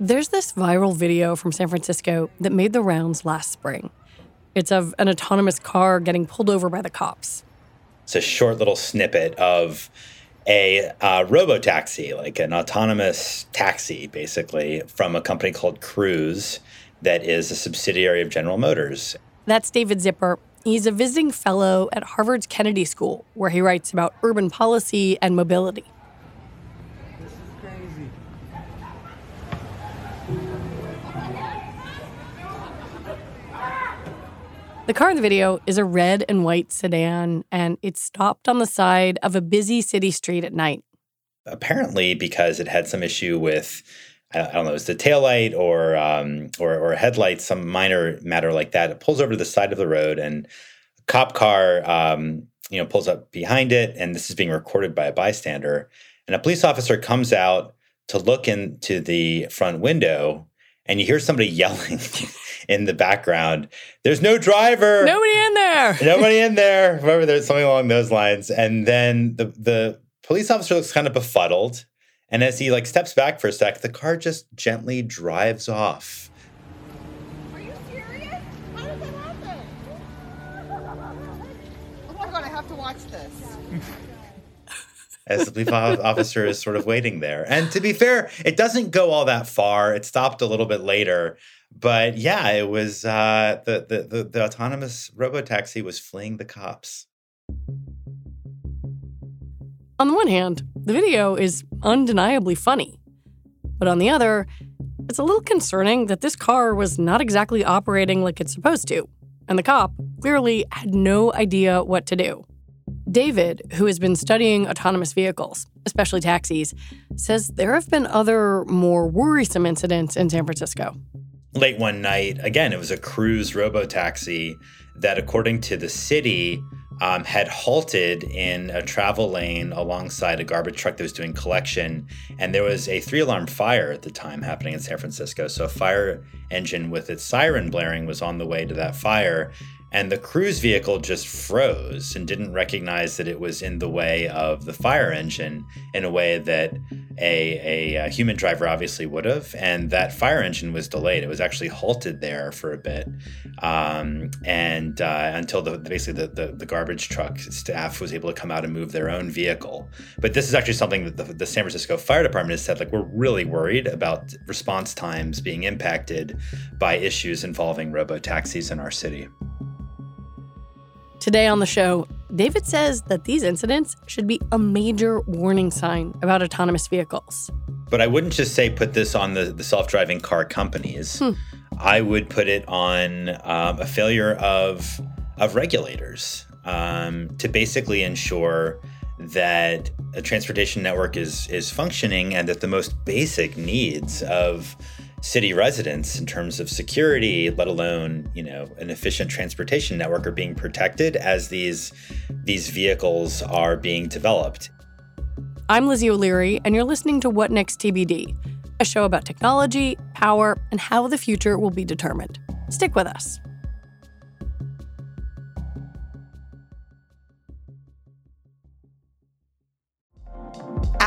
There's this viral video from San Francisco that made the rounds last spring. It's of an autonomous car getting pulled over by the cops. It's a short little snippet of a uh, robo taxi, like an autonomous taxi, basically, from a company called Cruise that is a subsidiary of General Motors. That's David Zipper. He's a visiting fellow at Harvard's Kennedy School, where he writes about urban policy and mobility. This is crazy. The car in the video is a red and white sedan, and it's stopped on the side of a busy city street at night. Apparently, because it had some issue with, I don't know, it's the taillight or, um, or, or headlights, some minor matter like that. It pulls over to the side of the road, and a cop car, um, you know, pulls up behind it, and this is being recorded by a bystander. And a police officer comes out to look into the front window, and you hear somebody yelling in the background. There's no driver. Nobody in there. Nobody in there. Whatever. There's something along those lines. And then the the police officer looks kind of befuddled. And as he like steps back for a sec, the car just gently drives off. Are you serious? How did that happen? Oh my god, I have to watch this. as the police officer is sort of waiting there. And to be fair, it doesn't go all that far. It stopped a little bit later. But yeah, it was uh, the, the, the the autonomous robotaxi was fleeing the cops. On the one hand, the video is undeniably funny. But on the other, it's a little concerning that this car was not exactly operating like it's supposed to, and the cop clearly had no idea what to do. David, who has been studying autonomous vehicles, especially taxis, says there have been other more worrisome incidents in San Francisco. Late one night, again, it was a cruise robo taxi that, according to the city, um, had halted in a travel lane alongside a garbage truck that was doing collection. And there was a three alarm fire at the time happening in San Francisco. So a fire engine with its siren blaring was on the way to that fire and the cruise vehicle just froze and didn't recognize that it was in the way of the fire engine in a way that a, a, a, human driver obviously would have. And that fire engine was delayed. It was actually halted there for a bit, um, and uh, until the basically the, the, the garbage truck staff was able to come out and move their own vehicle. But this is actually something that the, the San Francisco Fire Department has said like we're really worried about response times being impacted by issues involving robo taxis in our city. Today on the show, David says that these incidents should be a major warning sign about autonomous vehicles. But I wouldn't just say put this on the, the self driving car companies. Hmm. I would put it on um, a failure of, of regulators um, to basically ensure that a transportation network is, is functioning and that the most basic needs of city residents in terms of security, let alone you know an efficient transportation network, are being protected as these these vehicles are being developed. I'm Lizzie O'Leary, and you're listening to What Next TBD, a show about technology, power, and how the future will be determined. Stick with us.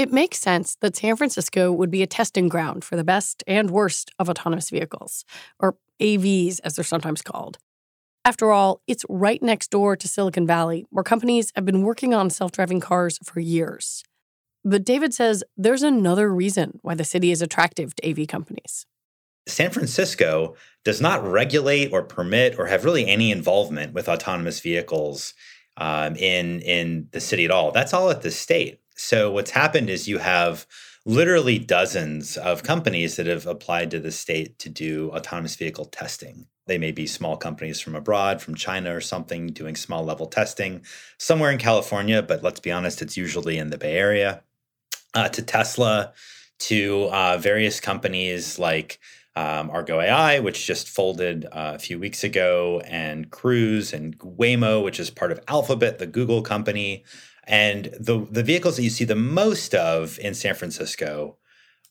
It makes sense that San Francisco would be a testing ground for the best and worst of autonomous vehicles, or AVs as they're sometimes called. After all, it's right next door to Silicon Valley, where companies have been working on self driving cars for years. But David says there's another reason why the city is attractive to AV companies. San Francisco does not regulate or permit or have really any involvement with autonomous vehicles um, in in the city at all. That's all at the state. So what's happened is you have literally dozens of companies that have applied to the state to do autonomous vehicle testing. They may be small companies from abroad, from China or something, doing small level testing somewhere in California, but let's be honest, it's usually in the Bay Area. Uh, to Tesla, to uh, various companies like um, Argo AI, which just folded uh, a few weeks ago, and Cruise and Waymo, which is part of Alphabet, the Google company. And the, the vehicles that you see the most of in San Francisco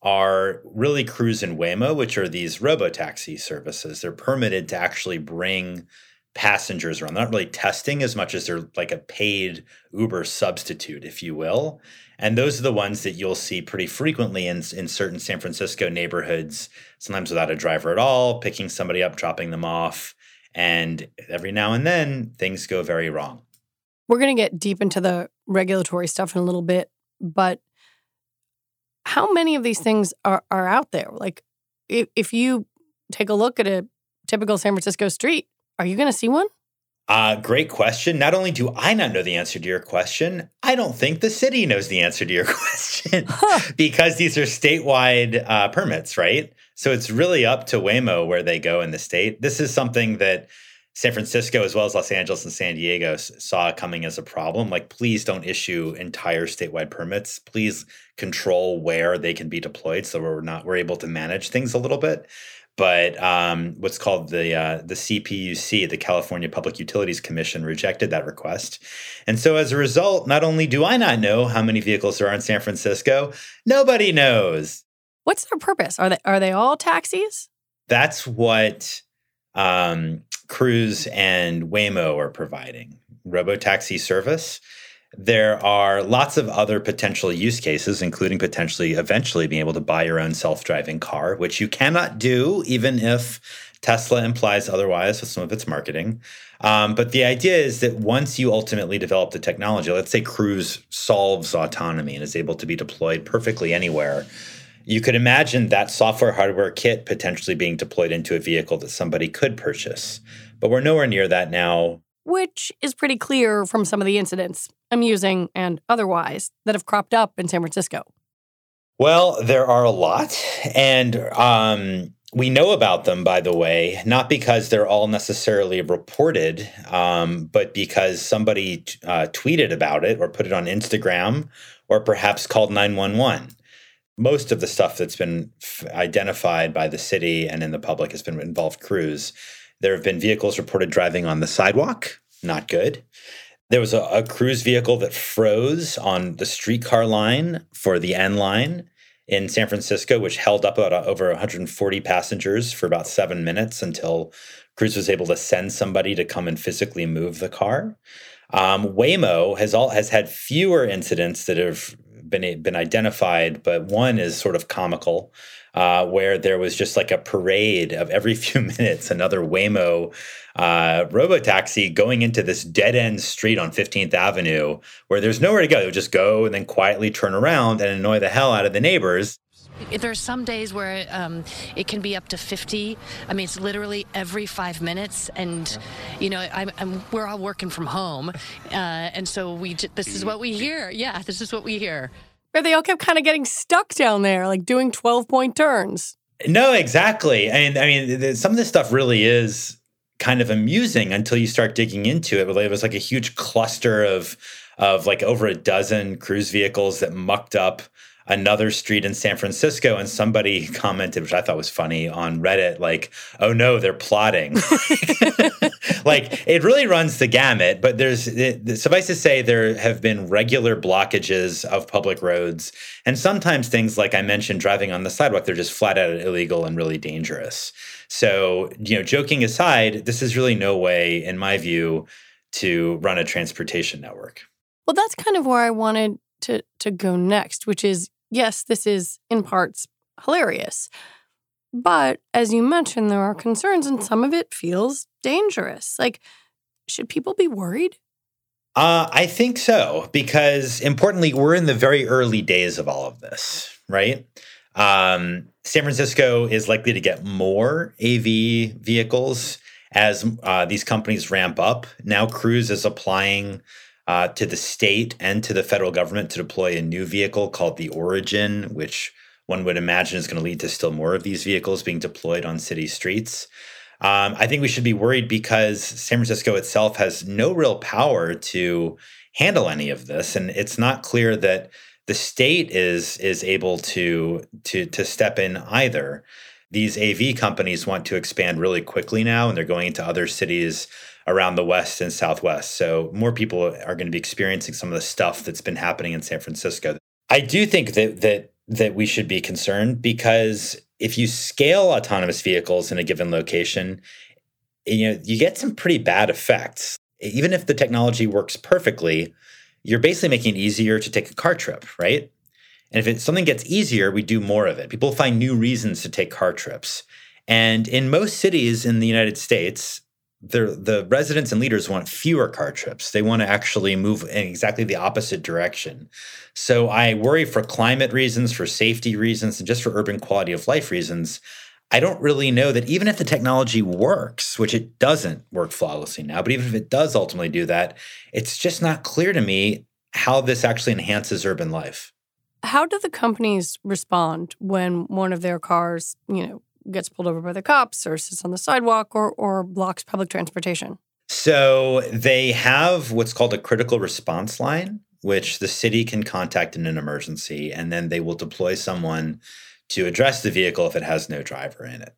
are really Cruise and Waymo, which are these robo-taxi services. They're permitted to actually bring passengers around. They're not really testing as much as they're like a paid Uber substitute, if you will. And those are the ones that you'll see pretty frequently in, in certain San Francisco neighborhoods, sometimes without a driver at all, picking somebody up, dropping them off. And every now and then, things go very wrong. We're going to get deep into the regulatory stuff in a little bit, but how many of these things are, are out there? Like, if, if you take a look at a typical San Francisco street, are you going to see one? Uh, great question. Not only do I not know the answer to your question, I don't think the city knows the answer to your question because these are statewide uh, permits, right? So it's really up to Waymo where they go in the state. This is something that San Francisco, as well as Los Angeles and San Diego, saw coming as a problem. Like, please don't issue entire statewide permits. Please control where they can be deployed, so we're not we're able to manage things a little bit but um, what's called the uh, the CPUC, the California Public Utilities Commission, rejected that request, and so as a result, not only do I not know how many vehicles there are in San Francisco, nobody knows. What's their purpose? Are they are they all taxis? That's what um, Cruise and Waymo are providing robo taxi service. There are lots of other potential use cases, including potentially eventually being able to buy your own self driving car, which you cannot do, even if Tesla implies otherwise with some of its marketing. Um, but the idea is that once you ultimately develop the technology, let's say Cruise solves autonomy and is able to be deployed perfectly anywhere, you could imagine that software hardware kit potentially being deployed into a vehicle that somebody could purchase. But we're nowhere near that now which is pretty clear from some of the incidents, amusing and otherwise, that have cropped up in San Francisco. Well, there are a lot. And um, we know about them, by the way, not because they're all necessarily reported, um, but because somebody uh, tweeted about it or put it on Instagram or perhaps called 911. Most of the stuff that's been f- identified by the city and in the public has been involved Cruise. There have been vehicles reported driving on the sidewalk, not good. There was a, a cruise vehicle that froze on the streetcar line for the N line in San Francisco, which held up about over 140 passengers for about seven minutes until Cruise was able to send somebody to come and physically move the car. Um, Waymo has all has had fewer incidents that have been been identified, but one is sort of comical uh, where there was just like a parade of every few minutes another Waymo uh, robotaxi going into this dead end street on 15th Avenue where there's nowhere to go. They would just go and then quietly turn around and annoy the hell out of the neighbors. There's some days where um, it can be up to 50. I mean, it's literally every five minutes, and you know, I'm, I'm, we're all working from home, uh, and so we this is what we hear. Yeah, this is what we hear. Where they all kept kind of getting stuck down there, like doing 12 point turns. No, exactly. I mean, I mean, some of this stuff really is kind of amusing until you start digging into it. But it was like a huge cluster of of like over a dozen cruise vehicles that mucked up another street in San Francisco, and somebody commented, which I thought was funny on Reddit, like, "Oh no, they're plotting." like it really runs the gamut. But there's it, suffice to say, there have been regular blockages of public roads, and sometimes things like I mentioned, driving on the sidewalk, they're just flat out illegal and really dangerous. So, you know, joking aside, this is really no way, in my view, to run a transportation network. Well, that's kind of where I wanted to to go next, which is yes, this is in parts hilarious. But as you mentioned, there are concerns, and some of it feels dangerous. Like, should people be worried? Uh, I think so, because importantly, we're in the very early days of all of this, right? Um, San Francisco is likely to get more AV vehicles as uh, these companies ramp up. Now, Cruise is applying uh, to the state and to the federal government to deploy a new vehicle called the Origin, which one would imagine is going to lead to still more of these vehicles being deployed on city streets. Um, I think we should be worried because San Francisco itself has no real power to handle any of this, and it's not clear that the state is is able to to to step in either. These AV companies want to expand really quickly now, and they're going into other cities around the West and Southwest. So more people are going to be experiencing some of the stuff that's been happening in San Francisco. I do think that that that we should be concerned because if you scale autonomous vehicles in a given location, you know, you get some pretty bad effects. Even if the technology works perfectly, you're basically making it easier to take a car trip, right? And if it, something gets easier, we do more of it. People find new reasons to take car trips. And in most cities in the United States, the residents and leaders want fewer car trips. They want to actually move in exactly the opposite direction. So I worry for climate reasons, for safety reasons, and just for urban quality of life reasons. I don't really know that even if the technology works, which it doesn't work flawlessly now, but even if it does ultimately do that, it's just not clear to me how this actually enhances urban life. How do the companies respond when one of their cars, you know, gets pulled over by the cops or sits on the sidewalk or, or blocks public transportation? So they have what's called a critical response line, which the city can contact in an emergency, and then they will deploy someone to address the vehicle if it has no driver in it.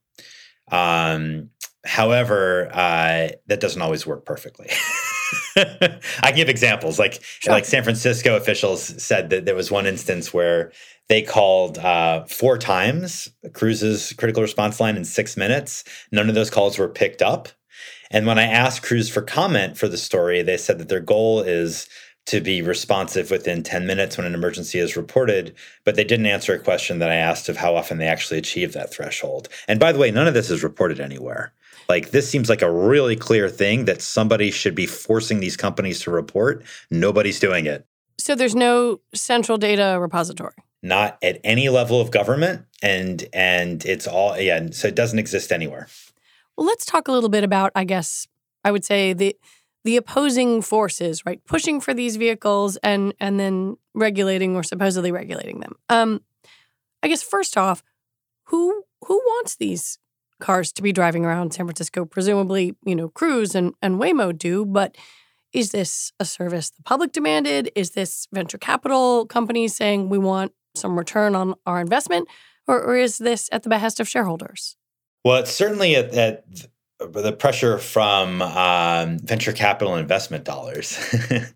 Um, however, uh, that doesn't always work perfectly. I can give examples. Like sure. like San Francisco officials said that there was one instance where they called uh, four times Cruise's critical response line in six minutes. None of those calls were picked up. And when I asked Cruise for comment for the story, they said that their goal is to be responsive within 10 minutes when an emergency is reported, but they didn't answer a question that I asked of how often they actually achieve that threshold. And by the way, none of this is reported anywhere. Like this seems like a really clear thing that somebody should be forcing these companies to report. Nobody's doing it. So there's no central data repository not at any level of government and and it's all yeah so it doesn't exist anywhere. Well let's talk a little bit about i guess i would say the the opposing forces right? Pushing for these vehicles and and then regulating or supposedly regulating them. Um i guess first off who who wants these cars to be driving around san francisco? Presumably you know cruise and and waymo do but is this a service the public demanded? Is this venture capital companies saying we want some return on our investment, or, or is this at the behest of shareholders? Well, it's certainly at, at the pressure from um, venture capital investment dollars.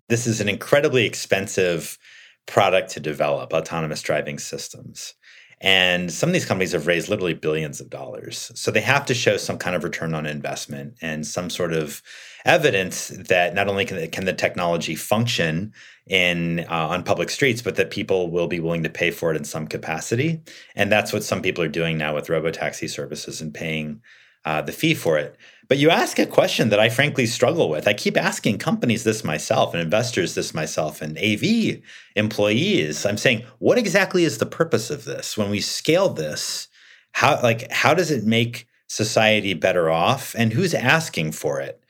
this is an incredibly expensive product to develop autonomous driving systems. And some of these companies have raised literally billions of dollars. So they have to show some kind of return on investment and some sort of evidence that not only can, can the technology function in uh, on public streets, but that people will be willing to pay for it in some capacity. And that's what some people are doing now with robo taxi services and paying uh, the fee for it. But you ask a question that I frankly struggle with. I keep asking companies this myself and investors this myself and AV employees. I'm saying, what exactly is the purpose of this? When we scale this, how like how does it make society better off and who's asking for it?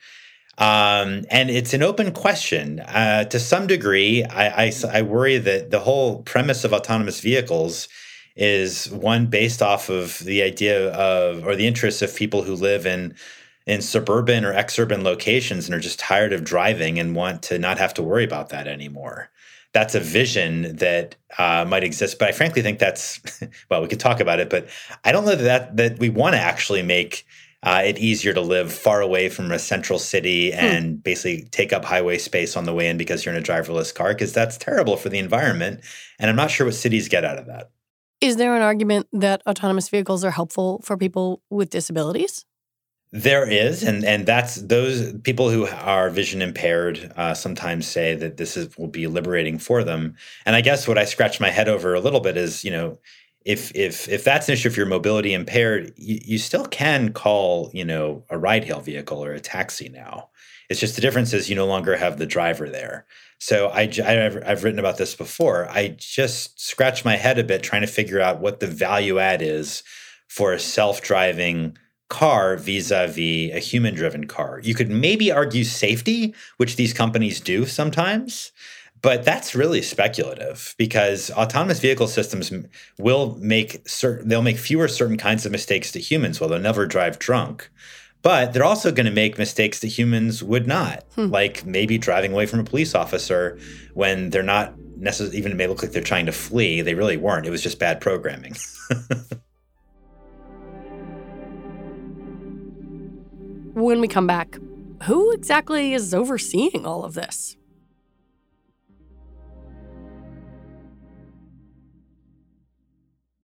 Um, and it's an open question. Uh, to some degree, I, I, I, worry that the whole premise of autonomous vehicles is one based off of the idea of, or the interests of people who live in in suburban or exurban locations and are just tired of driving and want to not have to worry about that anymore. That's a vision that uh, might exist, but I frankly think that's well, we could talk about it, but I don't know that that we want to actually make uh, it easier to live far away from a central city hmm. and basically take up highway space on the way in because you're in a driverless car because that's terrible for the environment. And I'm not sure what cities get out of that. Is there an argument that autonomous vehicles are helpful for people with disabilities? There is, and and that's those people who are vision impaired uh, sometimes say that this is will be liberating for them. And I guess what I scratch my head over a little bit is, you know, if if if that's an issue, if you're mobility impaired, you, you still can call, you know, a ride hail vehicle or a taxi now. It's just the difference is you no longer have the driver there. So I, I've, I've written about this before. I just scratch my head a bit trying to figure out what the value add is for a self-driving car vis-a-vis a human-driven car. You could maybe argue safety, which these companies do sometimes. But that's really speculative because autonomous vehicle systems will make certain they'll make fewer certain kinds of mistakes to humans. Well, they'll never drive drunk, but they're also going to make mistakes that humans would not, hmm. like maybe driving away from a police officer when they're not necessarily even it may look like they're trying to flee. They really weren't. It was just bad programming. when we come back, who exactly is overseeing all of this?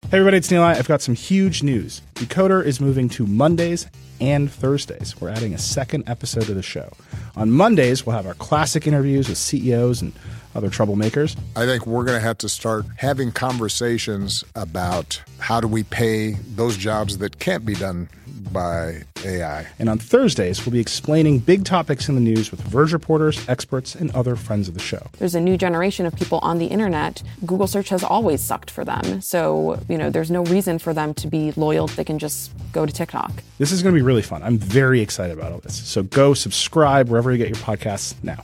Hey everybody, it's Nilay. I've got some huge news. Decoder is moving to Mondays and Thursdays. We're adding a second episode of the show. On Mondays, we'll have our classic interviews with CEOs and other troublemakers. I think we're going to have to start having conversations about how do we pay those jobs that can't be done by AI. And on Thursdays, we'll be explaining big topics in the news with Verge reporters, experts, and other friends of the show. There's a new generation of people on the internet. Google search has always sucked for them. So, you know, there's no reason for them to be loyal. They can just go to TikTok. This is going to be really fun. I'm very excited about all this. So go subscribe wherever you get your podcasts now.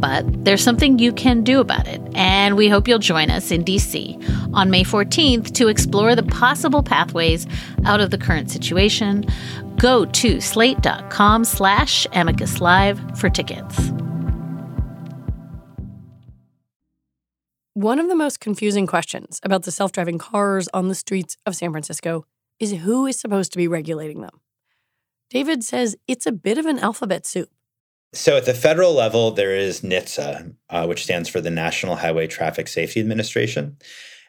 But there's something you can do about it, and we hope you'll join us in DC on May 14th to explore the possible pathways out of the current situation. Go to slate.com slash amicus live for tickets. One of the most confusing questions about the self driving cars on the streets of San Francisco is who is supposed to be regulating them. David says it's a bit of an alphabet soup. So, at the federal level, there is NHTSA, uh, which stands for the National Highway Traffic Safety Administration.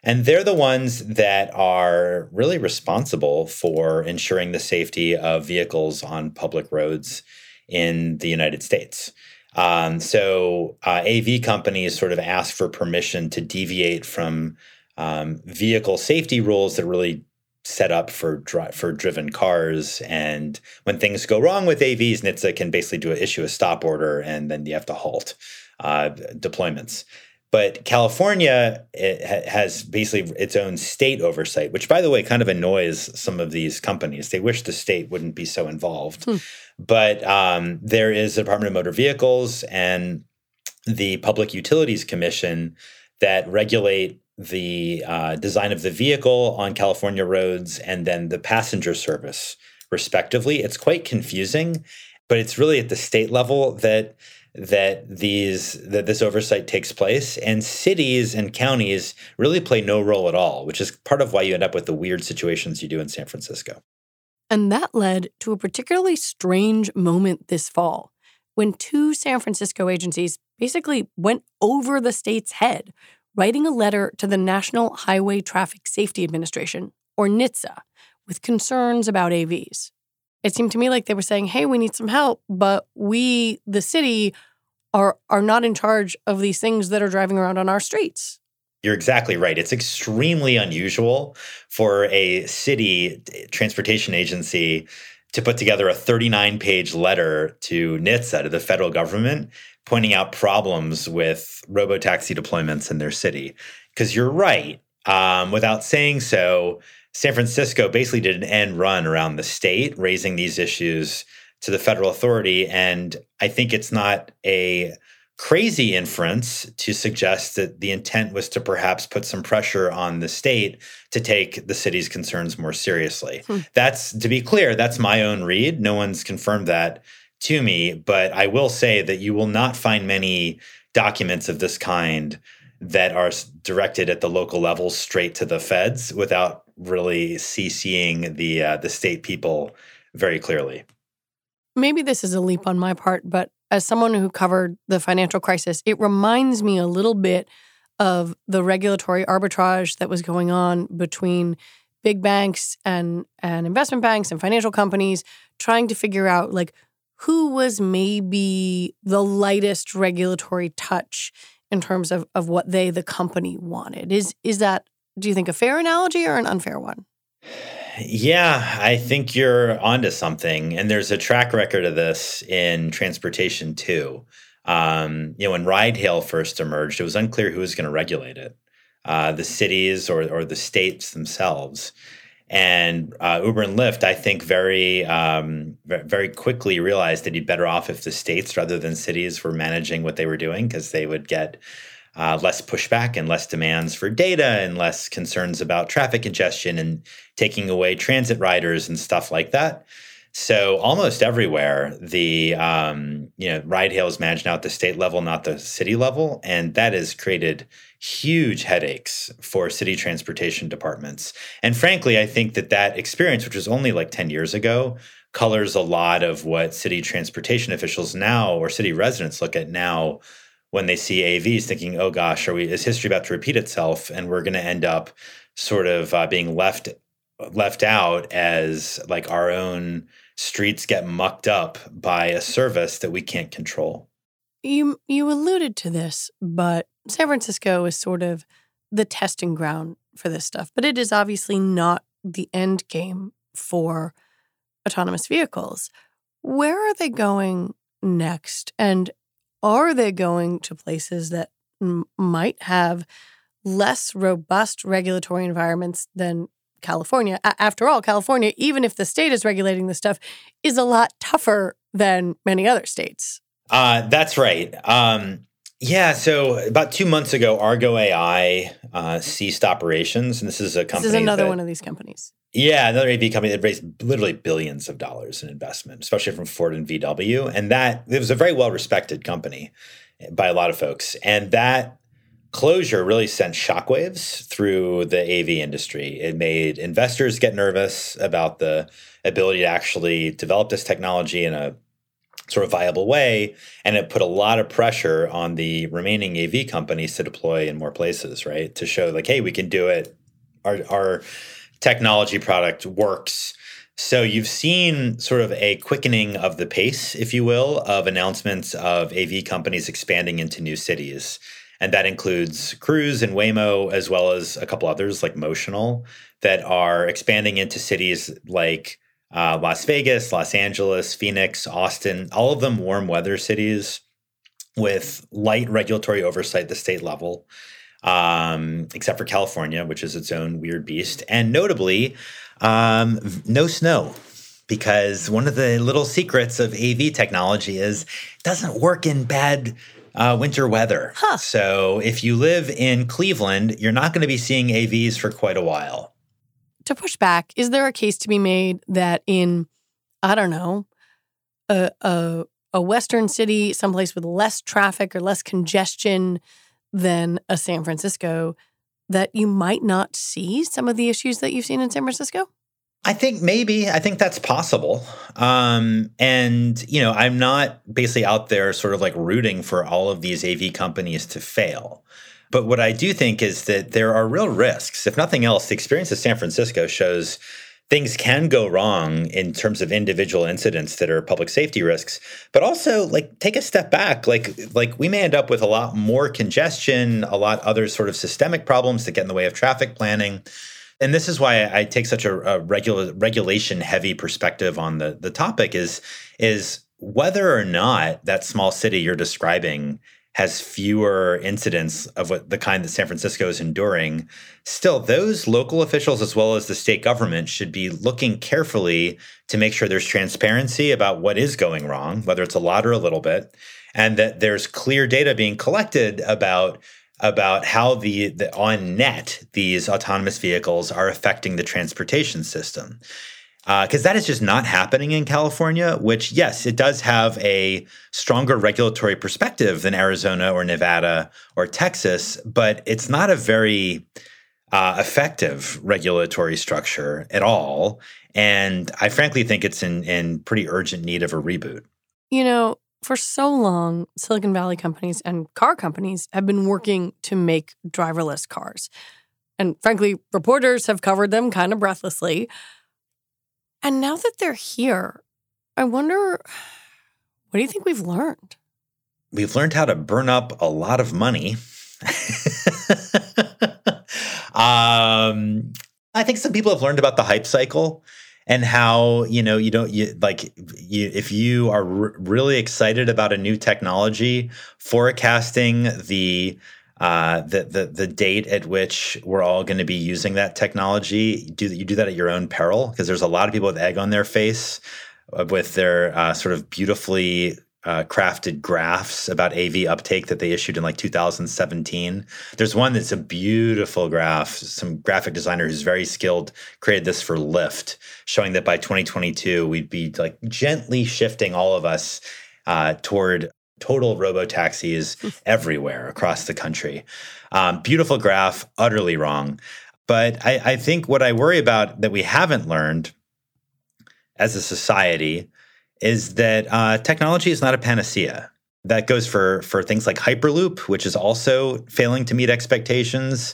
And they're the ones that are really responsible for ensuring the safety of vehicles on public roads in the United States. Um, so uh, AV companies sort of ask for permission to deviate from um, vehicle safety rules that really set up for dri- for driven cars. And when things go wrong with AVs, NHTSA can basically do a, issue a stop order, and then you have to halt uh, deployments. But California ha- has basically its own state oversight, which, by the way, kind of annoys some of these companies. They wish the state wouldn't be so involved. Hmm. But um, there is the Department of Motor Vehicles and the Public Utilities Commission that regulate the uh, design of the vehicle on California roads and then the passenger service, respectively. It's quite confusing, but it's really at the state level that that these that this oversight takes place and cities and counties really play no role at all which is part of why you end up with the weird situations you do in San Francisco and that led to a particularly strange moment this fall when two San Francisco agencies basically went over the state's head, writing a letter to the National Highway Traffic Safety Administration, or NHTSA, with concerns about AVs. It seemed to me like they were saying, hey, we need some help, but we, the city, are, are not in charge of these things that are driving around on our streets. You're exactly right. It's extremely unusual for a city eh, transportation agency to put together a 39 page letter to NHTSA, to the federal government, pointing out problems with robotaxi deployments in their city. Because you're right. Um, without saying so, San Francisco basically did an end run around the state, raising these issues to the federal authority. And I think it's not a crazy inference to suggest that the intent was to perhaps put some pressure on the state to take the city's concerns more seriously. Hmm. That's, to be clear, that's my own read. No one's confirmed that to me, but I will say that you will not find many documents of this kind that are directed at the local level straight to the feds without really CCing the uh, the state people very clearly. Maybe this is a leap on my part, but as someone who covered the financial crisis, it reminds me a little bit of the regulatory arbitrage that was going on between big banks and and investment banks and financial companies trying to figure out like who was maybe the lightest regulatory touch in terms of of what they the company wanted. Is is that do you think a fair analogy or an unfair one? Yeah, I think you're onto something. And there's a track record of this in transportation too. Um, you know, when ride hail first emerged, it was unclear who was going to regulate it uh, the cities or, or the states themselves. And uh, Uber and Lyft, I think, very um, very quickly realized that you'd better off if the states rather than cities were managing what they were doing because they would get uh, less pushback and less demands for data and less concerns about traffic congestion and taking away transit riders and stuff like that. So almost everywhere, the um, you know ride hail is managed now at the state level, not the city level, and that has created huge headaches for city transportation departments. And frankly, I think that that experience, which was only like ten years ago, colors a lot of what city transportation officials now or city residents look at now when they see AVs, thinking, "Oh gosh, are we? Is history about to repeat itself?" And we're going to end up sort of uh, being left left out as like our own streets get mucked up by a service that we can't control. You you alluded to this, but San Francisco is sort of the testing ground for this stuff, but it is obviously not the end game for autonomous vehicles. Where are they going next? And are they going to places that m- might have less robust regulatory environments than California? A- after all, California, even if the state is regulating this stuff, is a lot tougher than many other states. Uh, that's right. Um, yeah, so about two months ago, Argo AI uh, ceased operations, and this is a company. This is another that, one of these companies. Yeah, another AV company that raised literally billions of dollars in investment, especially from Ford and VW. And that it was a very well respected company by a lot of folks. And that closure really sent shockwaves through the AV industry. It made investors get nervous about the ability to actually develop this technology in a sort of viable way. And it put a lot of pressure on the remaining AV companies to deploy in more places, right? To show like, hey, we can do it. Our, our technology product works. So you've seen sort of a quickening of the pace, if you will, of announcements of AV companies expanding into new cities. And that includes Cruise and Waymo, as well as a couple others like Motional that are expanding into cities like uh, Las Vegas, Los Angeles, Phoenix, Austin, all of them warm weather cities with light regulatory oversight at the state level um, except for California, which is its own weird beast. And notably, um, no snow. Because one of the little secrets of AV technology is it doesn't work in bad uh, winter weather. Huh. So if you live in Cleveland, you're not going to be seeing AVs for quite a while. To push back, is there a case to be made that in, I don't know, a, a, a Western city, someplace with less traffic or less congestion, than a San Francisco that you might not see some of the issues that you've seen in San Francisco? I think maybe. I think that's possible. Um, and, you know, I'm not basically out there sort of like rooting for all of these AV companies to fail. But what I do think is that there are real risks. If nothing else, the experience of San Francisco shows things can go wrong in terms of individual incidents that are public safety risks but also like take a step back like like we may end up with a lot more congestion a lot other sort of systemic problems that get in the way of traffic planning and this is why I take such a, a regula- regulation heavy perspective on the the topic is is whether or not that small city you're describing has fewer incidents of what the kind that San Francisco is enduring, still those local officials as well as the state government should be looking carefully to make sure there's transparency about what is going wrong, whether it's a lot or a little bit, and that there's clear data being collected about about how the, the on net these autonomous vehicles are affecting the transportation system because uh, that is just not happening in California, which, yes, it does have a stronger regulatory perspective than Arizona or Nevada or Texas, but it's not a very uh, effective regulatory structure at all. And I frankly think it's in, in pretty urgent need of a reboot. You know, for so long, Silicon Valley companies and car companies have been working to make driverless cars. And frankly, reporters have covered them kind of breathlessly. And now that they're here, I wonder what do you think we've learned? We've learned how to burn up a lot of money. um, I think some people have learned about the hype cycle and how you know you don't you like you if you are r- really excited about a new technology forecasting the uh, the, the the date at which we're all going to be using that technology. Do you do that at your own peril? Because there's a lot of people with egg on their face, uh, with their uh, sort of beautifully uh, crafted graphs about AV uptake that they issued in like 2017. There's one that's a beautiful graph. Some graphic designer who's very skilled created this for Lyft, showing that by 2022 we'd be like gently shifting all of us uh, toward total robo taxis everywhere across the country. Um, beautiful graph, utterly wrong. But I, I think what I worry about that we haven't learned as a society is that uh, technology is not a panacea. That goes for for things like Hyperloop, which is also failing to meet expectations,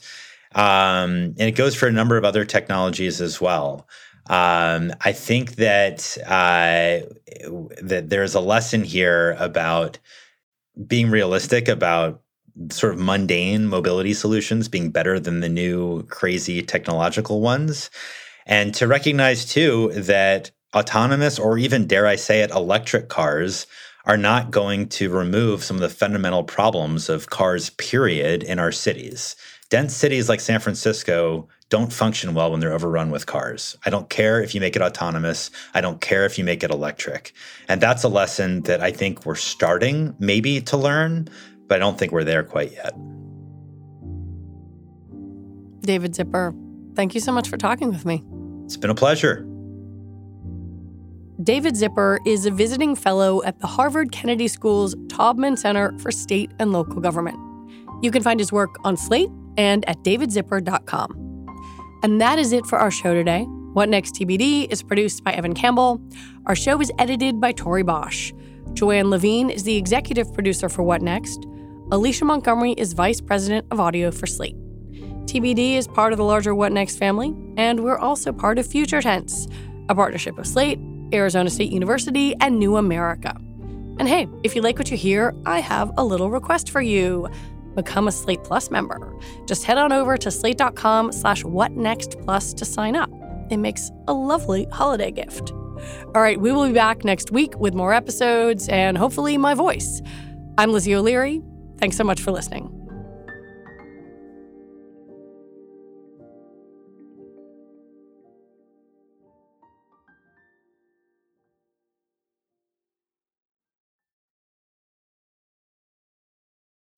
um, and it goes for a number of other technologies as well. Um, I think that uh, that there's a lesson here about being realistic about sort of mundane mobility solutions being better than the new crazy technological ones, and to recognize too that autonomous or even dare I say it, electric cars are not going to remove some of the fundamental problems of cars, period, in our cities. Dense cities like San Francisco don't function well when they're overrun with cars. I don't care if you make it autonomous. I don't care if you make it electric. And that's a lesson that I think we're starting maybe to learn, but I don't think we're there quite yet. David Zipper, thank you so much for talking with me. It's been a pleasure. David Zipper is a visiting fellow at the Harvard Kennedy School's Taubman Center for State and Local Government. You can find his work on Slate and at davidzipper.com. And that is it for our show today. What Next TBD is produced by Evan Campbell. Our show is edited by Tori Bosch. Joanne Levine is the executive producer for What Next. Alicia Montgomery is vice president of audio for Slate. TBD is part of the larger What Next family, and we're also part of Future Tense, a partnership of Slate, Arizona State University, and New America. And hey, if you like what you hear, I have a little request for you become a Slate Plus member. Just head on over to slate.com slash whatnextplus to sign up. It makes a lovely holiday gift. All right, we will be back next week with more episodes and hopefully my voice. I'm Lizzie O'Leary. Thanks so much for listening.